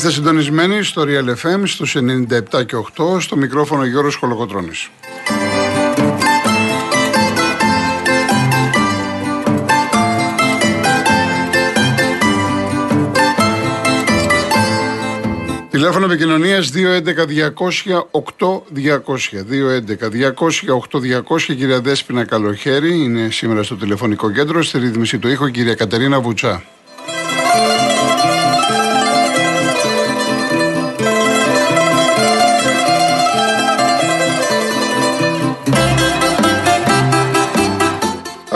Είστε συντονισμένοι στο Real FM στους 97 και 8 στο μικρόφωνο Γιώργος Κολοκοτρώνης. Τηλέφωνο επικοινωνίας 211-200-8200. 211-200-8200. Κυρία Δέσπινα Καλοχέρη είναι σήμερα στο τηλεφωνικό κέντρο. Στη ρύθμιση του ήχου, κυρία Κατερίνα Βουτσά.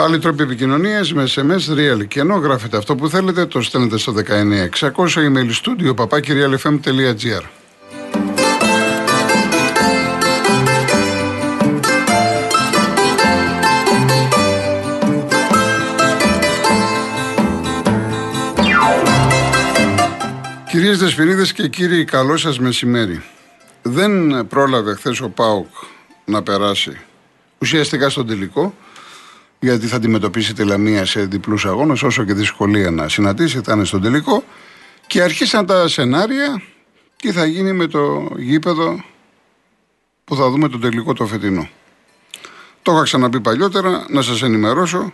Άλλοι τρόποι επικοινωνίας με SMS real. Και ενώ γράφετε αυτό που θέλετε, το στέλνετε στο 19600 email studio papakirialfm.gr. Κυρίες Δεσποινίδες και κύριοι, καλό σας μεσημέρι. Δεν πρόλαβε χθες ο ΠΑΟΚ να περάσει ουσιαστικά στον τελικό γιατί θα αντιμετωπίσει τη Λαμία σε διπλούς αγώνες, όσο και δυσκολία να συναντήσει, θα είναι στον τελικό. Και αρχίσαν τα σενάρια τι θα γίνει με το γήπεδο που θα δούμε το τελικό το φετινό. Το είχα ξαναπεί παλιότερα, να σας ενημερώσω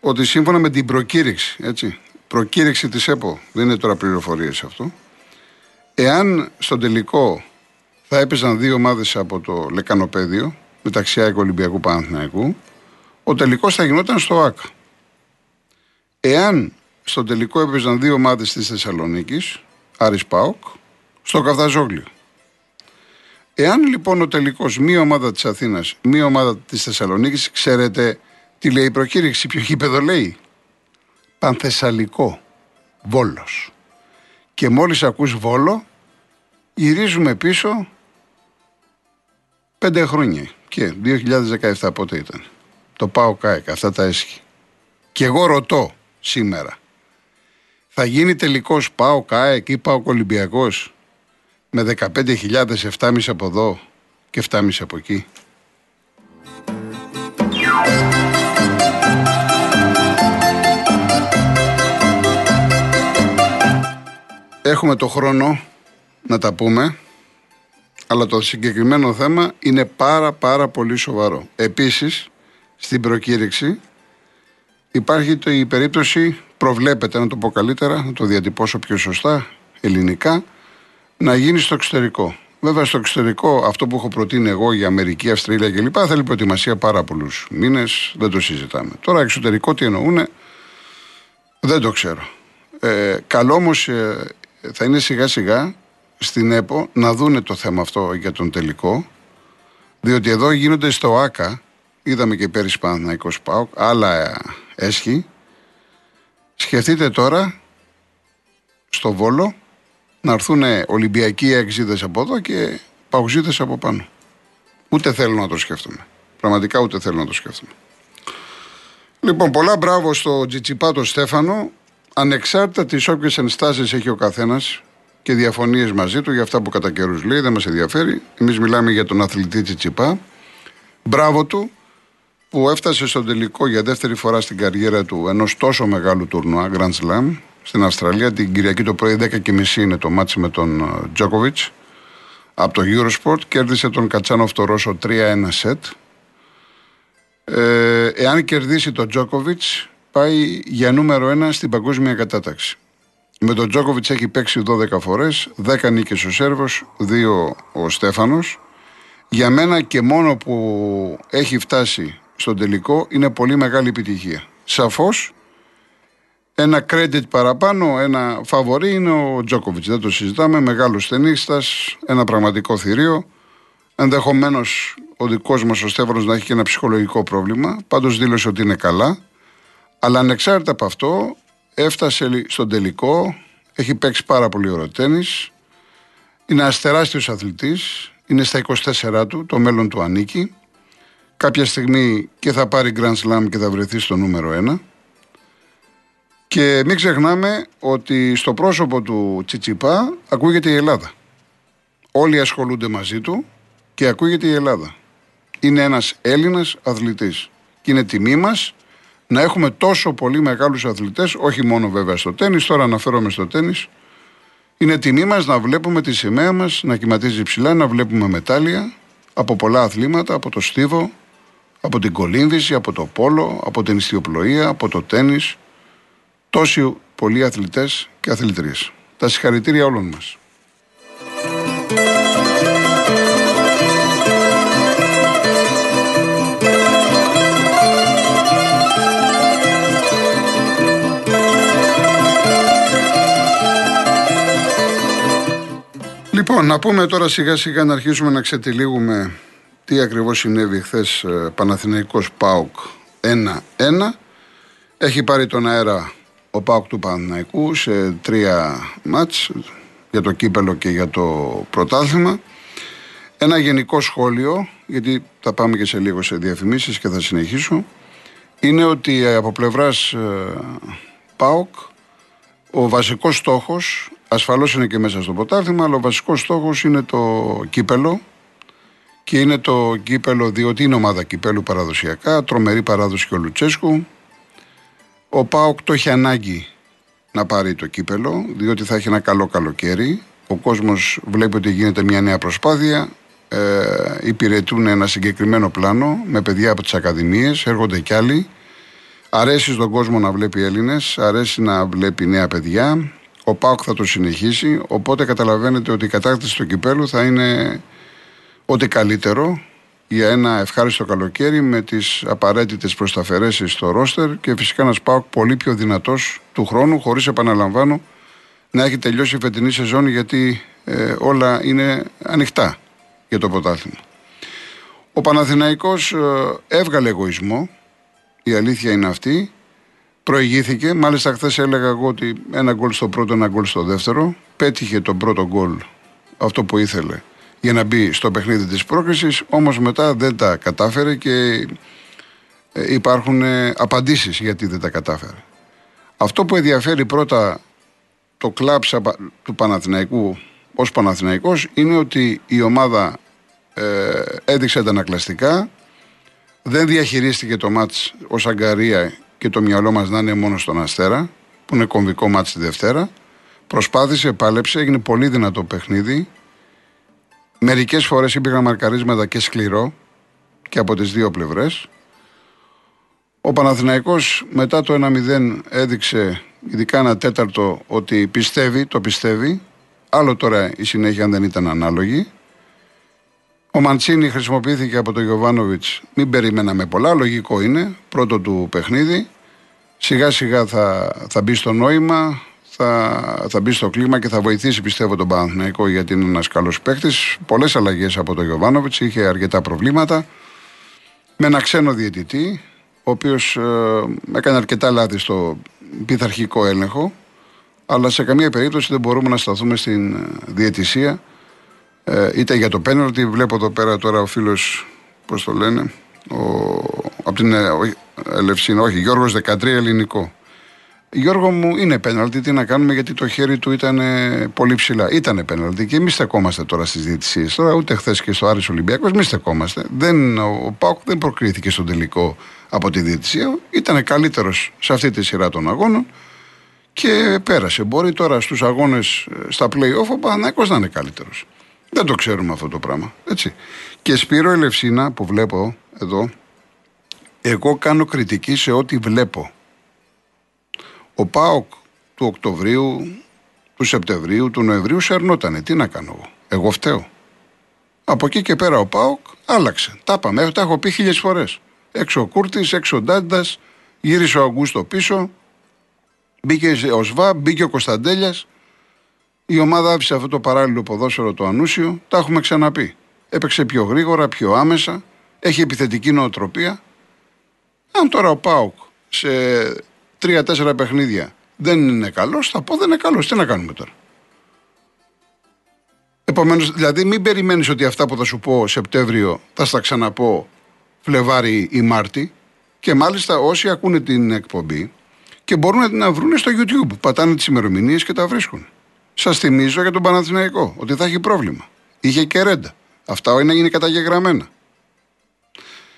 ότι σύμφωνα με την προκήρυξη, έτσι, προκήρυξη της ΕΠΟ, δεν είναι τώρα πληροφορίες αυτό, εάν στον τελικό θα έπαιζαν δύο ομάδες από το Λεκανοπέδιο, μεταξύ ΑΕΚ Ολυμπιακού Παναθηναϊκού, ο τελικός θα γινόταν στο ΑΚ. Εάν στο τελικό έπαιζαν δύο ομάδες της Θεσσαλονίκης, Άρης Πάοκ, στο Καφταζόγλιο. Εάν λοιπόν ο τελικός μία ομάδα της Αθήνας, μία ομάδα της Θεσσαλονίκης, ξέρετε τι λέει η προκήρυξη, ποιο γήπεδο λέει; Πανθεσσαλικό. Βόλος. Και μόλις ακούς Βόλο, γυρίζουμε πίσω πέντε χρόνια. Και 2017 πότε ήταν; Το πάω ΚΑΕΚ, αυτά τα έσχη. Και εγώ ρωτώ σήμερα, θα γίνει τελικός πάω ΚΑΕΚ ή πάω Ολυμπιακός με 15.000, 7,5 από εδώ και 7,5 από εκεί; Έχουμε το χρόνο να τα πούμε, αλλά το συγκεκριμένο θέμα είναι πάρα πάρα πολύ σοβαρό. Επίσης, στην προκήρυξη υπάρχει το, η περίπτωση, προβλέπεται να το πω καλύτερα, να το διατυπώσω πιο σωστά, ελληνικά, να γίνει στο εξωτερικό. Βέβαια, στο εξωτερικό, αυτό που έχω προτείνει εγώ για Αμερική, Αυστραλία κλπ. θέλει προετοιμασία πάρα πολλούς μήνες, δεν το συζητάμε. Τώρα, εξωτερικό τι εννοούν, δεν το ξέρω. Ε, καλό όμως ε, θα είναι σιγά σιγά στην ΕΠΟ να δούνε το θέμα αυτό για τον τελικό, διότι εδώ γίνονται στο ΆΚΑ Είδαμε και πέρυσι Παναθηναϊκός ΠΑΟΚ, άλλα έσχη. Σκεφτείτε τώρα στο Βόλο να έρθουν Ολυμπιακοί έξιδες από εδώ και Παουζίδες από πάνω. Ούτε θέλω να το σκέφτομαι. Πραγματικά ούτε θέλω να το σκέφτομαι. Λοιπόν, πολλά μπράβο στο Τσιτσιπά το Στέφανο. Ανεξάρτητα τις όποιες ενστάσεις έχει ο καθένας και διαφωνίες μαζί του για αυτά που κατά καιρούς λέει, δεν μας ενδιαφέρει. Εμείς μιλάμε για τον αθλητή Τσιτσιπά. Μπράβο του που έφτασε στο τελικό για δεύτερη φορά στην καριέρα του ενός τόσο μεγάλου τουρνουά, Grand Slam, στην Αυστραλία. Την Κυριακή το πρωί 10.30 είναι το ματς με τον Τζόκοβιτς από το Eurosport. Κέρδισε τον Κατσάνοφ το Ρώσο 3-1 σετ. Ε, εάν κερδίσει τον Τζόκοβιτ, πάει για νούμερο 1 στην παγκόσμια κατάταξη. Με τον Τζόκοβιτ έχει παίξει 12 φορές, 10 νίκες ο Σέρβος, 2 ο Στέφανος. Για μένα και μόνο που έχει φτάσει στον τελικό είναι πολύ μεγάλη επιτυχία. Σαφώς ένα credit παραπάνω, ένα φαβορή είναι ο Τζόκοβιτ. Δεν το συζητάμε. Μεγάλος ταινίστας, ένα πραγματικό θηρίο. Ενδεχομένως ο δικός μας ο Στέφανο να έχει και ένα ψυχολογικό πρόβλημα. Πάντως δήλωσε ότι είναι καλά. Αλλά ανεξάρτητα από αυτό, έφτασε στον τελικό. Έχει παίξει πάρα πολύ ωραίο τέννη. Είναι ένας τεράστιος αθλητής. Είναι στα 24 του. Το μέλλον του ανήκει κάποια στιγμή και θα πάρει Grand Slam και θα βρεθεί στο νούμερο 1. Και μην ξεχνάμε ότι στο πρόσωπο του Τσιτσιπά ακούγεται η Ελλάδα. Όλοι ασχολούνται μαζί του και ακούγεται η Ελλάδα. Είναι ένας Έλληνας αθλητής. Και είναι τιμή μας να έχουμε τόσο πολύ μεγάλους αθλητές, όχι μόνο βέβαια στο τέννις, τώρα αναφέρομαι στο τέννις, Είναι τιμή μας να βλέπουμε τη σημαία μας να κυματίζει ψηλά, να βλέπουμε μετάλλια από πολλά αθλήματα, από το στίβο, από την κολύμβηση, από το πόλο, από την ιστιοπλοεία, από το τέννις. Τόσοι πολλοί αθλητές και αθλητρίες. Τα συγχαρητήρια όλων μας. Λοιπόν, να πούμε τώρα σιγά σιγά να αρχίσουμε να ξετυλίγουμε τι ακριβώς συνέβη χθες Παναθηναϊκός ΠΑΟΚ 1-1. Έχει πάρει τον αέρα ο ΠΑΟΚ του Παναθηναϊκού σε τρία μάτς για το κύπελο και για το πρωτάθλημα. Ένα γενικό σχόλιο, γιατί θα πάμε και σε λίγο σε διαφημίσεις και θα συνεχίσω, είναι ότι από πλευράς ε, ΠΑΟΚ ο βασικός στόχος Ασφαλώς είναι και μέσα στο πρωτάθλημα, αλλά ο βασικός στόχος είναι το κύπελο και είναι το κύπελο διότι είναι ομάδα κυπέλου παραδοσιακά, τρομερή παράδοση και ο Λουτσέσκου. Ο Πάοκ το έχει ανάγκη να πάρει το κύπελο, διότι θα έχει ένα καλό καλοκαίρι. Ο κόσμος βλέπει ότι γίνεται μια νέα προσπάθεια. Ε, υπηρετούν ένα συγκεκριμένο πλάνο με παιδιά από τις ακαδημίες, έρχονται κι άλλοι. Αρέσει στον κόσμο να βλέπει Έλληνες, αρέσει να βλέπει νέα παιδιά. Ο Πάοκ θα το συνεχίσει. Οπότε καταλαβαίνετε ότι η κατάκτηση του κυπέλου θα είναι ό,τι καλύτερο για ένα ευχάριστο καλοκαίρι με τις απαραίτητες προσταφαιρέσει στο ρόστερ και φυσικά ένα Πάοκ πολύ πιο δυνατός του χρόνου, χωρίς επαναλαμβάνω να έχει τελειώσει η φετινή σεζόν γιατί ε, όλα είναι ανοιχτά για το πρωτάθλημα. Ο Παναθηναϊκός ε, έβγαλε εγωισμό, η αλήθεια είναι αυτή, Προηγήθηκε. Μάλιστα, χθες έλεγα εγώ ότι ένα γκολ στο πρώτο, ένα γκολ στο δεύτερο. Πέτυχε τον πρώτο γκολ αυτό που ήθελε για να μπει στο παιχνίδι της πρόκρισης όμως μετά δεν τα κατάφερε και ε, υπάρχουν ε, απαντήσεις γιατί δεν τα κατάφερε. Αυτό που ενδιαφέρει πρώτα το κλαμπ του Παναθηναϊκού ως Παναθηναϊκός είναι ότι η ομάδα ε, έδειξε αντανακλαστικά, δεν διαχειρίστηκε το μάτς ως αγκαρία και το μυαλό μας να είναι μόνο στον Αστέρα, που είναι κομβικό μάτι τη Δευτέρα. Προσπάθησε, πάλεψε, έγινε πολύ δυνατό παιχνίδι. Μερικές φορές υπήρχαν μαρκαρίσματα και σκληρό και από τις δύο πλευρές. Ο Παναθηναϊκός μετά το 1-0 έδειξε ειδικά ένα τέταρτο ότι πιστεύει, το πιστεύει. Άλλο τώρα η συνέχεια αν δεν ήταν ανάλογη. Ο Μαντσίνη χρησιμοποιήθηκε από τον Γιωβάνοβιτς. Μην περιμέναμε πολλά. Λογικό είναι. Πρώτο του παιχνίδι. Σιγά σιγά θα, θα μπει στο νόημα, θα, θα μπει στο κλίμα και θα βοηθήσει πιστεύω τον Παναθηναϊκό γιατί είναι ένας καλός παίχτη. Πολλές αλλαγές από τον Γιωβάνοβιτς. Είχε αρκετά προβλήματα. Με ένα ξένο διαιτητή, ο οποίος ε, έκανε αρκετά λάθη στο πειθαρχικό έλεγχο. Αλλά σε καμία περίπτωση δεν μπορούμε να σταθούμε στην ε, διαιτησία ε, είτε για το πέναλτι, βλέπω εδώ πέρα τώρα ο φίλος, πώς το λένε, ο, από την ε, Ελευσίνα, όχι, Γιώργος 13 ελληνικό. Γιώργο μου είναι πέναλτι, τι να κάνουμε γιατί το χέρι του ήταν ε, πολύ ψηλά. Ήταν πέναλτι και εμείς στεκόμαστε τώρα στις διαιτησίες. Τώρα ούτε χθες και στο Άρης Ολυμπιακός, εμείς στεκόμαστε. Δεν, ο Πάουκ δεν προκρίθηκε στον τελικό από τη διαιτησία. Ήταν καλύτερος σε αυτή τη σειρά των αγώνων και πέρασε. Μπορεί τώρα στους αγώνες στα playoff ο Παναγιώ να είναι καλύτερος. Δεν το ξέρουμε αυτό το πράγμα. Έτσι. Και Σπύρο Ελευσίνα που βλέπω εδώ, εγώ κάνω κριτική σε ό,τι βλέπω. Ο ΠΑΟΚ του Οκτωβρίου, του Σεπτεμβρίου, του Νοεμβρίου σερνότανε. Τι να κάνω εγώ; Εγώ φταίω. Από εκεί και πέρα ο ΠΑΟΚ άλλαξε. Τα είπαμε, τα έχω πει χίλιες φορές. Έξω ο Κούρτης, έξω ο Ντάντας, γύρισε ο Αγκούστο πίσω, μπήκε ο Σβά, μπήκε ο Κωνσταντέλιας. Η ομάδα άφησε αυτό το παράλληλο ποδόσφαιρο το ανούσιο, τα έχουμε ξαναπεί. Έπαιξε πιο γρήγορα, πιο άμεσα, έχει επιθετική νοοτροπία. Αν τώρα ο Πάουκ σε τρία-τέσσερα παιχνίδια δεν είναι καλός, θα πω δεν είναι καλός. Τι να κάνουμε τώρα; Επομένως, δηλαδή, μην περιμένεις ότι αυτά που θα σου πω Σεπτέμβριο θα στα ξαναπώ Φλεβάρι ή Μάρτι. Και μάλιστα όσοι ακούνε την εκπομπή και μπορούν να βρουν στο YouTube. Πατάνε τις ημερομηνίες και τα βρίσκουν. Σας θυμίζω για τον Παναθηναϊκό ότι θα έχει πρόβλημα. Είχε και ρέντα. Αυτά είναι, είναι καταγεγραμμένα.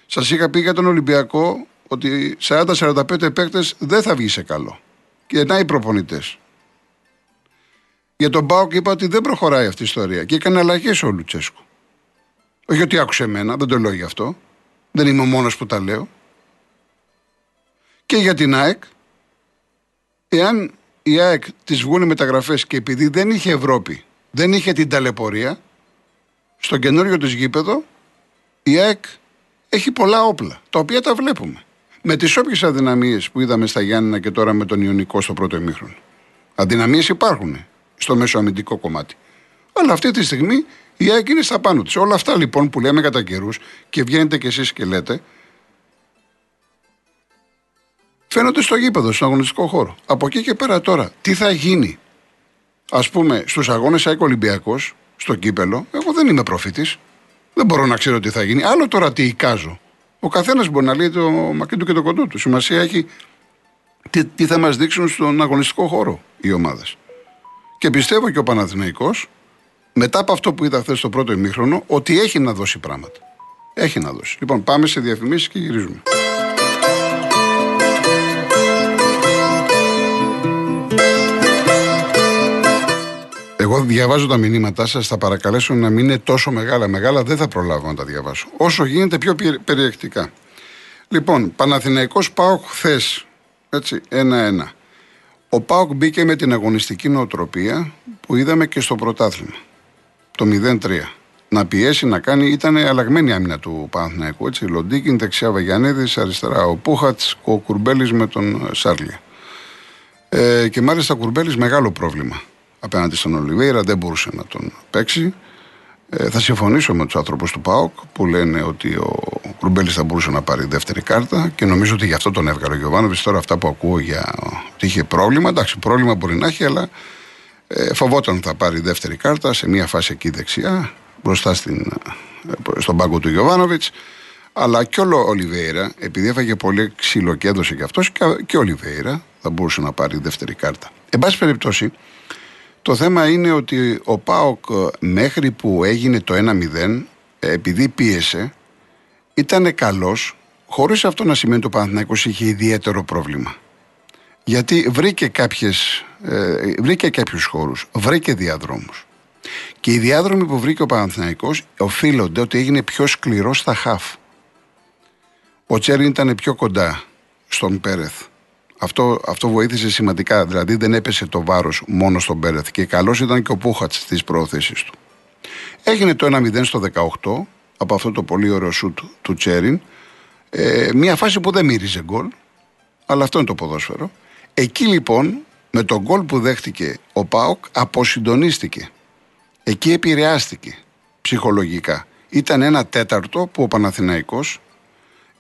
Σας είχα πει για τον Ολυμπιακό ότι 40-45 παίκτες δεν θα βγει σε καλό. Και να οι προπονητές. Για τον Πάοκ είπα ότι δεν προχωράει αυτή η ιστορία και έκανε αλλαγές ο Λουτσέσκου. Όχι ότι άκουσε εμένα, δεν το λέω γι' αυτό. Δεν είμαι ο μόνος που τα λέω. Και για την ΑΕΚ, εάν η ΑΕΚ τη βγουν μεταγραφές και επειδή δεν είχε Ευρώπη, δεν είχε την ταλαιπωρία, στο καινούριο της γήπεδο, η ΑΕΚ έχει πολλά όπλα, τα οποία τα βλέπουμε. Με τις όποιες αδυναμίες που είδαμε στα Γιάννηνα και τώρα με τον Ιωνικό στο πρώτο ημίχρονο. Αδυναμίες υπάρχουν στο μέσο αμυντικό κομμάτι. Αλλά αυτή τη στιγμή η ΑΕΚ είναι στα πάνω της. Όλα αυτά λοιπόν που λέμε κατά καιρούς και βγαίνετε κι εσείς και λέτε, φαίνονται στο γήπεδο, στον αγωνιστικό χώρο. Από εκεί και πέρα τώρα, τι θα γίνει, ας πούμε, στους αγώνες ΑΕΚ Ολυμπιακός, στο κύπελο, εγώ δεν είμαι προφήτη. Δεν μπορώ να ξέρω τι θα γίνει. Άλλο τώρα τι εικάζω. Ο καθένας μπορεί να λέει το μακρύ του και το κοντό του. Σημασία έχει τι, τι θα μας δείξουν στον αγωνιστικό χώρο οι ομάδες. Και πιστεύω και ο Παναθηναϊκός μετά από αυτό που είδα χθες στο πρώτο ημίχρονο ότι έχει να δώσει πράγματα. Έχει να δώσει. Λοιπόν, πάμε σε διαφημίσεις και γυρίζουμε. Εγώ διαβάζω τα μηνύματά σας. Θα παρακαλέσω να μην είναι τόσο μεγάλα. Μεγάλα δεν θα προλάβω να τα διαβάσω. Όσο γίνεται πιο περιεκτικά. Λοιπόν, Παναθηναϊκός Πάοκ χθες. Έτσι, ένα-ένα. Ο Πάοκ μπήκε με την αγωνιστική νοοτροπία που είδαμε και στο πρωτάθλημα. Το 0-3. Να πιέσει, να κάνει. Ήταν αλλαγμένη άμυνα του Παναθηναϊκού. Έτσι, Λοντίκιν, δεξιά Βαγιανίδης, αριστερά ο Πούχατς, ο Κουρμπέλης με τον Σάρλια. Ε, και μάλιστα ο Κουρμπέλης μεγάλο πρόβλημα απέναντι στον Ολιβέηρα, δεν μπορούσε να τον παίξει. Ε, θα συμφωνήσω με τους άνθρωπους του ΠΑΟΚ που λένε ότι ο Κουρμπέλη θα μπορούσε να πάρει δεύτερη κάρτα και νομίζω ότι γι' αυτό τον έβγαλε ο Γιωβάνοβιτς. Τώρα αυτά που ακούω για ότι είχε πρόβλημα, εντάξει, πρόβλημα μπορεί να έχει, αλλά ε, φοβόταν θα πάρει δεύτερη κάρτα σε μια φάση εκεί δεξιά, μπροστά στην, ε, στον πάγκο του Γιωβάνοβιτς. Αλλά και ο Ολιβέηρα, επειδή έφαγε πολύ ξύλο και έδωσε και αυτός, και ο Ολιβέηρα θα μπορούσε να πάρει δεύτερη κάρτα. Εν πάση περιπτώσει, το θέμα είναι ότι ο Πάοκ μέχρι που έγινε το 1-0, επειδή πίεσε, ήταν καλός, χωρίς αυτό να σημαίνει ότι ο Παναθηναϊκός είχε ιδιαίτερο πρόβλημα. Γιατί βρήκε, κάποιες, ε, βρήκε κάποιους χώρους, βρήκε διαδρόμους. Και οι διάδρομοι που βρήκε ο Παναθηναϊκός οφείλονται ότι έγινε πιο σκληρός στα χαφ. Ο Τσέριν ήταν πιο κοντά στον Πέρεθ. Αυτό, αυτό βοήθησε σημαντικά. Δηλαδή δεν έπεσε το βάρος μόνο στον Πέρεθ. Και καλός ήταν και ο Πούχατς στις προωθήσεις του. Έγινε το 1-0 στο 18 από αυτό το πολύ ωραίο σουτ του Τσέριν. Ε, μια φάση που δεν μύριζε γκολ. Αλλά αυτό είναι το ποδόσφαιρο. Εκεί λοιπόν με τον γκολ που δέχτηκε ο Πάοκ αποσυντονίστηκε. Εκεί επηρεάστηκε ψυχολογικά. Ήταν ένα τέταρτο που ο Παναθηναϊκός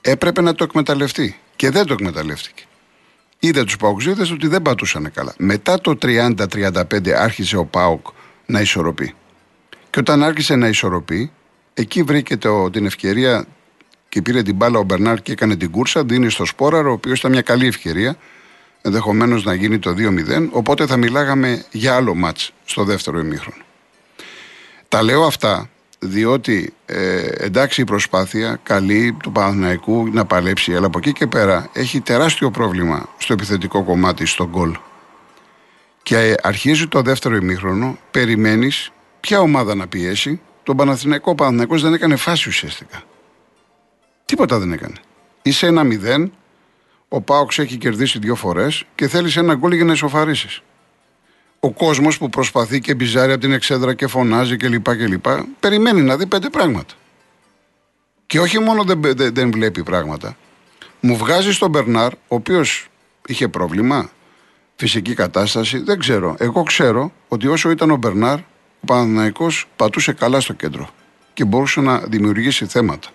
έπρεπε να το εκμεταλλευτεί και δεν το εκμεταλλεύτηκε είδε τους Παουξίδε ότι δεν πατούσαν καλά. Μετά το 30-35 άρχισε ο Πάουκ να ισορροπεί. Και όταν άρχισε να ισορροπεί, εκεί βρήκε το, την ευκαιρία και πήρε την μπάλα ο Μπερνάρ και έκανε την κούρσα. Δίνει στο Σπόραρο, ο οποίος ήταν μια καλή ευκαιρία. Ενδεχομένως να γίνει το 2-0. Οπότε θα μιλάγαμε για άλλο μάτς στο δεύτερο ημίχρονο. Τα λέω αυτά διότι ε, εντάξει η προσπάθεια καλή του Παναθηναϊκού να παλέψει, αλλά από εκεί και πέρα έχει τεράστιο πρόβλημα στο επιθετικό κομμάτι, στο γκολ. Και αρχίζει το δεύτερο ημίχρονο, περιμένεις ποια ομάδα να πιέσει. Τον Παναθηναϊκό, ο Παναθηναϊκός δεν έκανε φάση ουσιαστικά. Τίποτα δεν έκανε. Είσαι ένα μηδέν, ο Πάοξ έχει κερδίσει δύο φορές και θέλεις ένα γκολ για να ισοφαρίσεις ο κόσμος που προσπαθεί και μπιζάρει από την εξέδρα και φωνάζει κλπ. περιμένει να δει πέντε πράγματα. Και όχι μόνο δεν, δεν, δεν βλέπει πράγματα. Μου βγάζει στον Μπερνάρ, ο οποίος είχε πρόβλημα, φυσική κατάσταση, δεν ξέρω. Εγώ ξέρω ότι όσο ήταν ο Μπερνάρ, ο Παναναναϊκός πατούσε καλά στο κέντρο και μπορούσε να δημιουργήσει θέματα.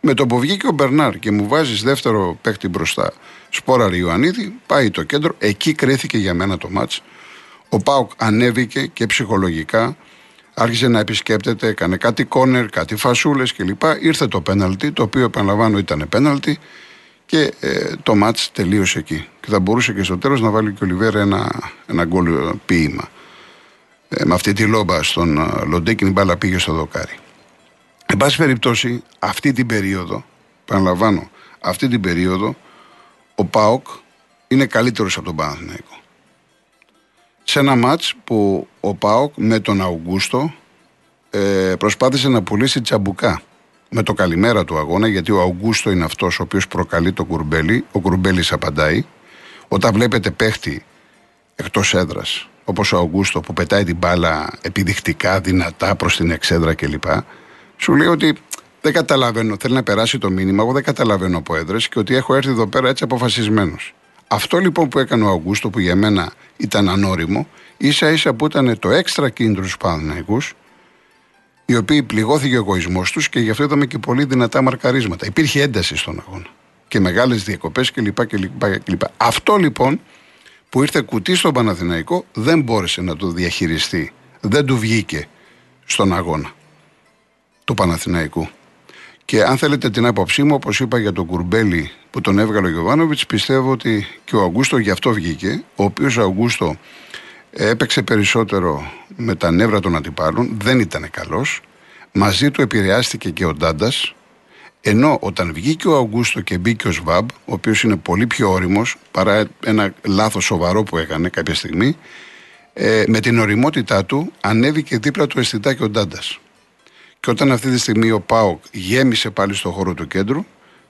Με το που βγήκε ο Μπερνάρ και μου βάζεις δεύτερο παίχτη μπροστά, σπόρα Ιωαννίδη, πάει το κέντρο, εκεί κρέθηκε για μένα το μάτς ο Πάουκ ανέβηκε και ψυχολογικά άρχισε να επισκέπτεται, έκανε κάτι κόνερ, κάτι φασούλες κλπ. Ήρθε το πέναλτι, το οποίο επαναλαμβάνω ήταν πέναλτι και ε, το μάτς τελείωσε εκεί. Και θα μπορούσε και στο τέλος να βάλει και ο Λιβέρα ένα, ένα γκολ ε, ποίημα. Ε, με αυτή τη λόμπα στον ε, Λοντέκη την μπάλα πήγε στο δοκάρι. Εν πάση περιπτώσει, αυτή την περίοδο, επαναλαμβάνω, αυτή την περίοδο, ο Πάοκ είναι καλύτερος από τον Παναθηναϊκό σε ένα μάτς που ο Πάοκ με τον Αουγκούστο ε, προσπάθησε να πουλήσει τσαμπουκά με το καλημέρα του αγώνα, γιατί ο Αουγκούστο είναι αυτός ο οποίος προκαλεί τον Κουρμπέλη. Ο Κουρμπέλης απαντάει. Όταν βλέπετε παίχτη εκτός έδρας, όπως ο Αουγκούστο που πετάει την μπάλα επιδεικτικά, δυνατά προς την εξέδρα κλπ. Σου λέει ότι δεν καταλαβαίνω, θέλει να περάσει το μήνυμα. Εγώ δεν καταλαβαίνω από έδρες και ότι έχω έρθει εδώ πέρα έτσι αποφασισμένος. Αυτό λοιπόν που έκανε ο Αουγκούστο, που για μένα ήταν ανώριμο, ίσα ίσα που ήταν το έξτρα κίνητρο στους Παναθηναϊκούς, οι οποίοι πληγώθηκε ο εγωισμός τους και γι' αυτό είδαμε και πολύ δυνατά μαρκαρίσματα. Υπήρχε ένταση στον αγώνα. Και μεγάλες διακοπές κλπ, κλπ. Αυτό λοιπόν που ήρθε κουτί στον Παναθηναϊκό δεν μπόρεσε να το διαχειριστεί. Δεν του βγήκε στον αγώνα του Παναθηναϊκού. Και αν θέλετε την άποψή μου, όπως είπα για τον Κουρμπέλη που τον έβγαλε ο Γιωβάνοβιτς, πιστεύω ότι και ο Αγγούστο γι' αυτό βγήκε. Ο οποίος Αγγούστο έπαιξε περισσότερο με τα νεύρα των αντιπάλων, δεν ήταν καλός. Μαζί του επηρεάστηκε και ο Ντάντας. Ενώ όταν βγήκε ο Αγγούστο και μπήκε ο Σβάμπ, ο οποίος είναι πολύ πιο όριμος παρά ένα λάθος σοβαρό που έκανε κάποια στιγμή, ε, με την οριμότητά του ανέβηκε δίπλα του αισθητά και ο Ντάντας. Και όταν αυτή τη στιγμή ο Πάοκ γέμισε πάλι στο χώρο του κέντρου,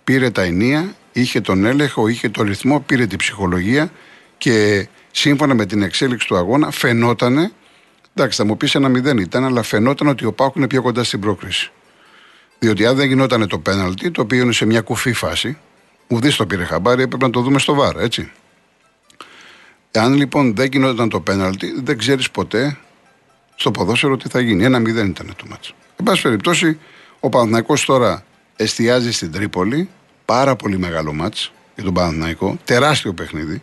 πήρε τα ενία, είχε τον έλεγχο, είχε τον ρυθμό, πήρε την ψυχολογία και σύμφωνα με την εξέλιξη του αγώνα φαινότανε, εντάξει θα μου πεις ένα μηδέν ήταν, αλλά φαινόταν ότι ο Πάοκ είναι πιο κοντά στην πρόκριση. Διότι αν δεν γινόταν το πέναλτι, το οποίο είναι σε μια κουφή φάση, ουδή το πήρε χαμπάρι, έπρεπε να το δούμε στο βάρο, έτσι. Αν λοιπόν δεν γινόταν το πέναλτι, δεν ξέρεις ποτέ στο ποδόσφαιρο τι θα γίνει. Ένα μηδέν ήταν το μάτσο. Εν πάση περιπτώσει, ο Παναθναϊκό τώρα εστιάζει στην Τρίπολη. Πάρα πολύ μεγάλο μάτς για τον Παναθναϊκό. Τεράστιο παιχνίδι.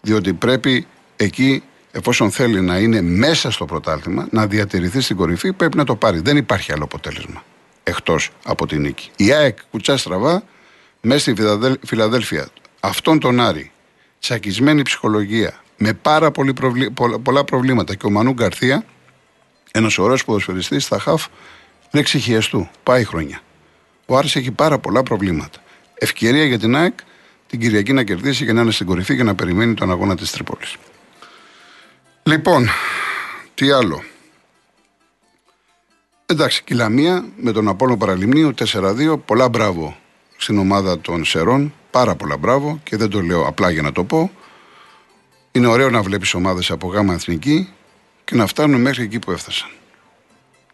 Διότι πρέπει εκεί, εφόσον θέλει να είναι μέσα στο πρωτάθλημα, να διατηρηθεί στην κορυφή, πρέπει να το πάρει. Δεν υπάρχει άλλο αποτέλεσμα εκτός από την νίκη. Η ΑΕΚ κουτσά στραβά μέσα στη Φιλαδέλφια. Αυτόν τον Άρη, τσακισμένη ψυχολογία, με πάρα πολύ πολλά προβλήματα και ο Μανού Γκαρθία, ένας ωραίος ποδοσφαιριστής, στα χαφ, δεν εξηχιαστού. Πάει χρόνια. Ο Άρης έχει πάρα πολλά προβλήματα. Ευκαιρία για την ΑΕΚ την Κυριακή να κερδίσει και να είναι στην κορυφή και να περιμένει τον αγώνα της Τρίπολης. Λοιπόν, τι άλλο; Εντάξει, Κυλαμία με τον Απόλο Παραλιμνίου 4-2. Πολλά μπράβο στην ομάδα των Σερών. Πάρα πολλά μπράβο και δεν το λέω απλά για να το πω. Είναι ωραίο να βλέπεις ομάδες από γάμα εθνική και να φτάνουν μέχρι εκεί που έφτασαν.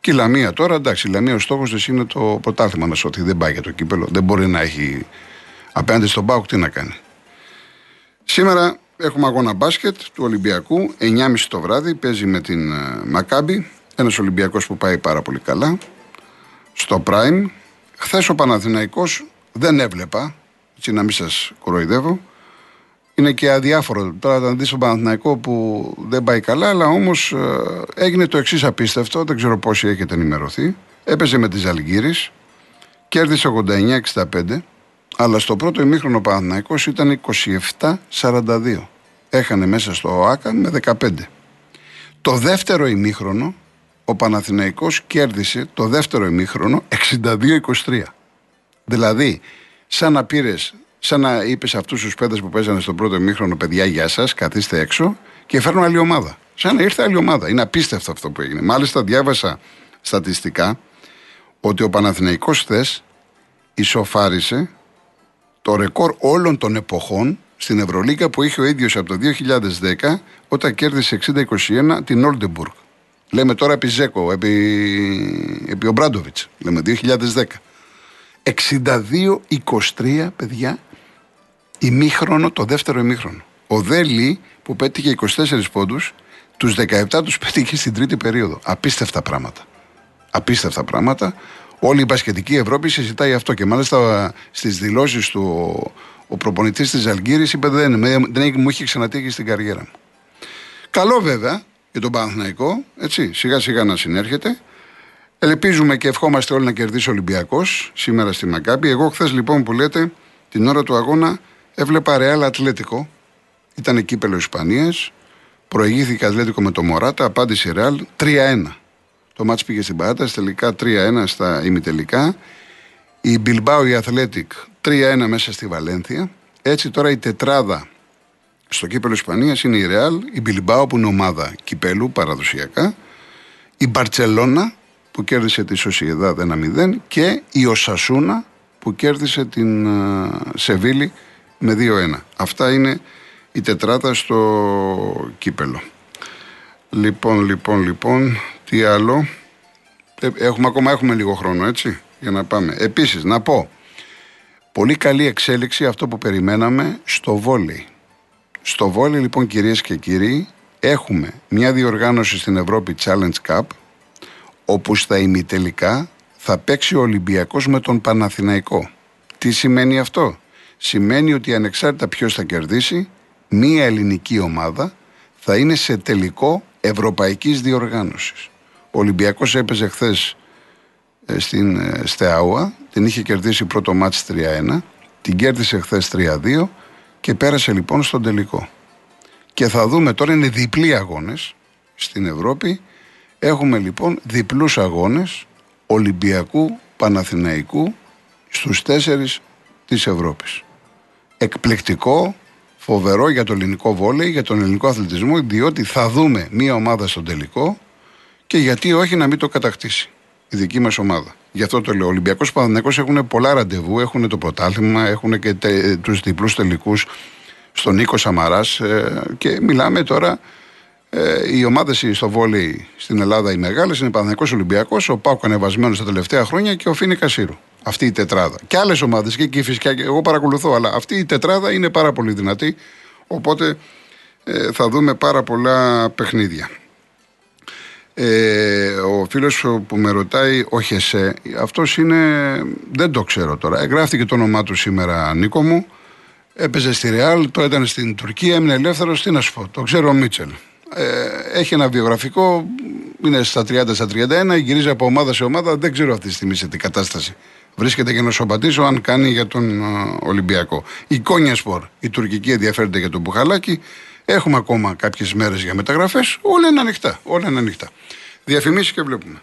Και η Λαμία τώρα, εντάξει, η Λαμία ο στόχος της είναι το πρωτάθλημα να σώθει. Δεν πάει για το κύπελο. Δεν μπορεί να έχει απέναντι στον Πάουκ τι να κάνει. Σήμερα έχουμε αγώνα μπάσκετ του Ολυμπιακού. 9.30 το βράδυ παίζει με την uh, Μακάμπη. Ένας Ολυμπιακός που πάει πάρα πολύ καλά. Στο Prime. Χθες ο Παναθηναϊκός δεν έβλεπα, έτσι να μην σας κοροϊδεύω, είναι και αδιάφορο. Τώρα θα δεις τον Παναθηναϊκό που δεν πάει καλά, αλλά όμως ε, έγινε το εξής απίστευτο. Δεν ξέρω πόσοι έχετε ενημερωθεί. Έπαιζε με τη Ζαλγκύρη, κέρδισε 89-65, αλλά στο πρώτο ημίχρονο ο Παναθηναϊκός ήταν 27-42. Έχανε μέσα στο ΟΑΚΑ με 15. Το δεύτερο ημίχρονο ο Παναθηναϊκός κέρδισε το δεύτερο ημίχρονο 62-23. Δηλαδή, σαν να πήρες σαν να είπες σε αυτούς τους πέντε που παίζανε στον πρώτο ημίχρονο, παιδιά, γεια σας, καθίστε έξω και φέρνουν άλλη ομάδα. Σαν να ήρθε άλλη ομάδα. Είναι απίστευτο αυτό που έγινε. Μάλιστα, διάβασα στατιστικά ότι ο Παναθηναϊκός χθες ισοφάρισε το ρεκόρ όλων των εποχών στην Ευρωλίκα που είχε ο ίδιος από το 2010 όταν κέρδισε 60-21 την Όλντεμπουργκ. Λέμε τώρα επί Ζέκο, επί, επί Ομπράντοβιτς, λέμε 2010. 62-23 παιδιά ημίχρονο, το δεύτερο ημίχρονο. Ο Δέλη που πέτυχε 24 πόντους, τους 17 τους πέτυχε στην τρίτη περίοδο. Απίστευτα πράγματα. Απίστευτα πράγματα. Όλη η μπασκετική Ευρώπη συζητάει αυτό και μάλιστα στις δηλώσεις του ο, ο προπονητής της Αλγύρης είπε δεν, δεν μου είχε ξανατύχει στην καριέρα μου. Καλό βέβαια για τον Παναθηναϊκό, έτσι, σιγά σιγά να συνέρχεται. Ελπίζουμε και ευχόμαστε όλοι να κερδίσει ο Ολυμπιακός σήμερα στη Μακάπη. Εγώ χθες λοιπόν που λέτε την ώρα του αγώνα Έβλεπα Ρεάλ Ατλέτικο. Ήταν κύπελο Ισπανίας. Προηγήθηκε Ατλέτικο με το Μωράτα. Απάντησε Ρεάλ 3-1. Το μάτς πήγε στην παράταση. Τελικά 3-1 στα ημιτελικά. Η Μπιλμπάου η Αθλέτικ 3-1 μέσα στη Βαλένθια. Έτσι τώρα η τετράδα στο κύπελο Ισπανίας είναι η Ρεάλ, η Μπιλιμπάο που είναι ομάδα κυπέλου παραδοσιακά, η Μπαρσελόνα που κέρδισε τη Σοσιεδάδ 1-0 και η Οσασούνα που κέρδισε την Σεβίλη με 2-1. Αυτά είναι η τετράτα στο κύπελο. Λοιπόν, λοιπόν, λοιπόν, τι άλλο; Ε, έχουμε ακόμα έχουμε λίγο χρόνο, έτσι, για να πάμε. Επίσης, να πω, πολύ καλή εξέλιξη αυτό που περιμέναμε στο βόλεϊ. Στο βόλεϊ, λοιπόν, κυρίες και κύριοι, έχουμε μια διοργάνωση στην Ευρώπη Challenge Cup, όπου στα ημιτελικά θα παίξει ο Ολυμπιακός με τον Παναθηναϊκό. Τι σημαίνει αυτό; Σημαίνει ότι ανεξάρτητα ποιος θα κερδίσει, μία ελληνική ομάδα θα είναι σε τελικό ευρωπαϊκής διοργάνωσης. Ο Ολυμπιακός έπαιζε χθες ε, στην ε, Στεάουα, την είχε κερδίσει πρώτο μάτς 3-1, την κέρδισε χθες 3-2 και πέρασε λοιπόν στον τελικό. Και θα δούμε τώρα είναι διπλοί αγώνες στην Ευρώπη. Έχουμε λοιπόν διπλούς αγώνες Ολυμπιακού Παναθηναϊκού στους τέσσερις της Ευρώπης. Εκπληκτικό, φοβερό για το ελληνικό βόλεϊ, για τον ελληνικό αθλητισμό, διότι θα δούμε μία ομάδα στον τελικό και γιατί όχι να μην το κατακτήσει η δική μας ομάδα. Γι' αυτό το λέω. Ο Ολυμπιακός Παναθυνακό έχουν πολλά ραντεβού, έχουν το πρωτάθλημα, έχουν και τους διπλούς τελικούς στον Νίκο Σαμαράς ε, και μιλάμε τώρα. Ε, οι ομάδες στο βόλεϊ στην Ελλάδα οι μεγάλες είναι Παναθυνακό Ολυμπιακός, ο Πάουκ ανεβασμένος τα τελευταία χρόνια και ο Φίνη Κασίρου. Αυτή η τετράδα. Και άλλες ομάδες και εκεί φυσικά εγώ παρακολουθώ, αλλά αυτή η τετράδα είναι πάρα πολύ δυνατή. Οπότε ε, θα δούμε πάρα πολλά παιχνίδια. Ε, ο φίλος που με ρωτάει, όχι εσέ, αυτός είναι. Δεν το ξέρω τώρα. Εγγράφτηκε το όνομά του σήμερα, Νίκο μου. Έπαιζε στη Ρεάλ, το ήταν στην Τουρκία, έμεινε ελεύθερος. Τι να σου πω, το ξέρω ο Μίτσελ. Ε, έχει ένα βιογραφικό, είναι στα 30 στα 31, γυρίζει από ομάδα σε ομάδα. Δεν ξέρω αυτή τη στιγμή σε τι κατάσταση βρίσκεται για να σου απαντήσω αν κάνει για τον Ολυμπιακό. Η Κόνια Σπορ, η τουρκική ενδιαφέρεται για τον Μπουχαλάκη. Έχουμε ακόμα κάποιες μέρες για μεταγραφές. Όλα είναι ανοιχτά. Όλα είναι ανοιχτά. Διαφημίσεις και βλέπουμε.